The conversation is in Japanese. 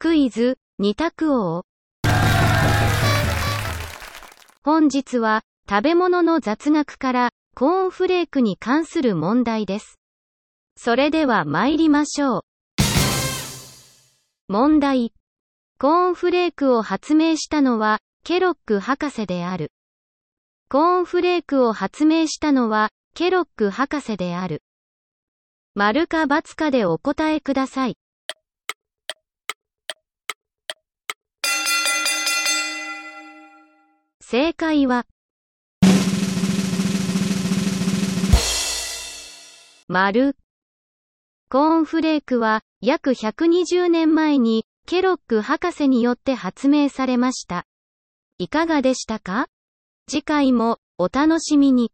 クイズ、二択王。本日は、食べ物の雑学から、コーンフレークに関する問題です。それでは参りましょう。問題。コーンフレークを発明したのは、ケロック博士である。コーンフレークを発明したのは、ケロック博士である。丸か×かでお答えください。正解は、丸。コーンフレークは、約120年前に、ケロック博士によって発明されました。いかがでしたか？次回も、お楽しみに。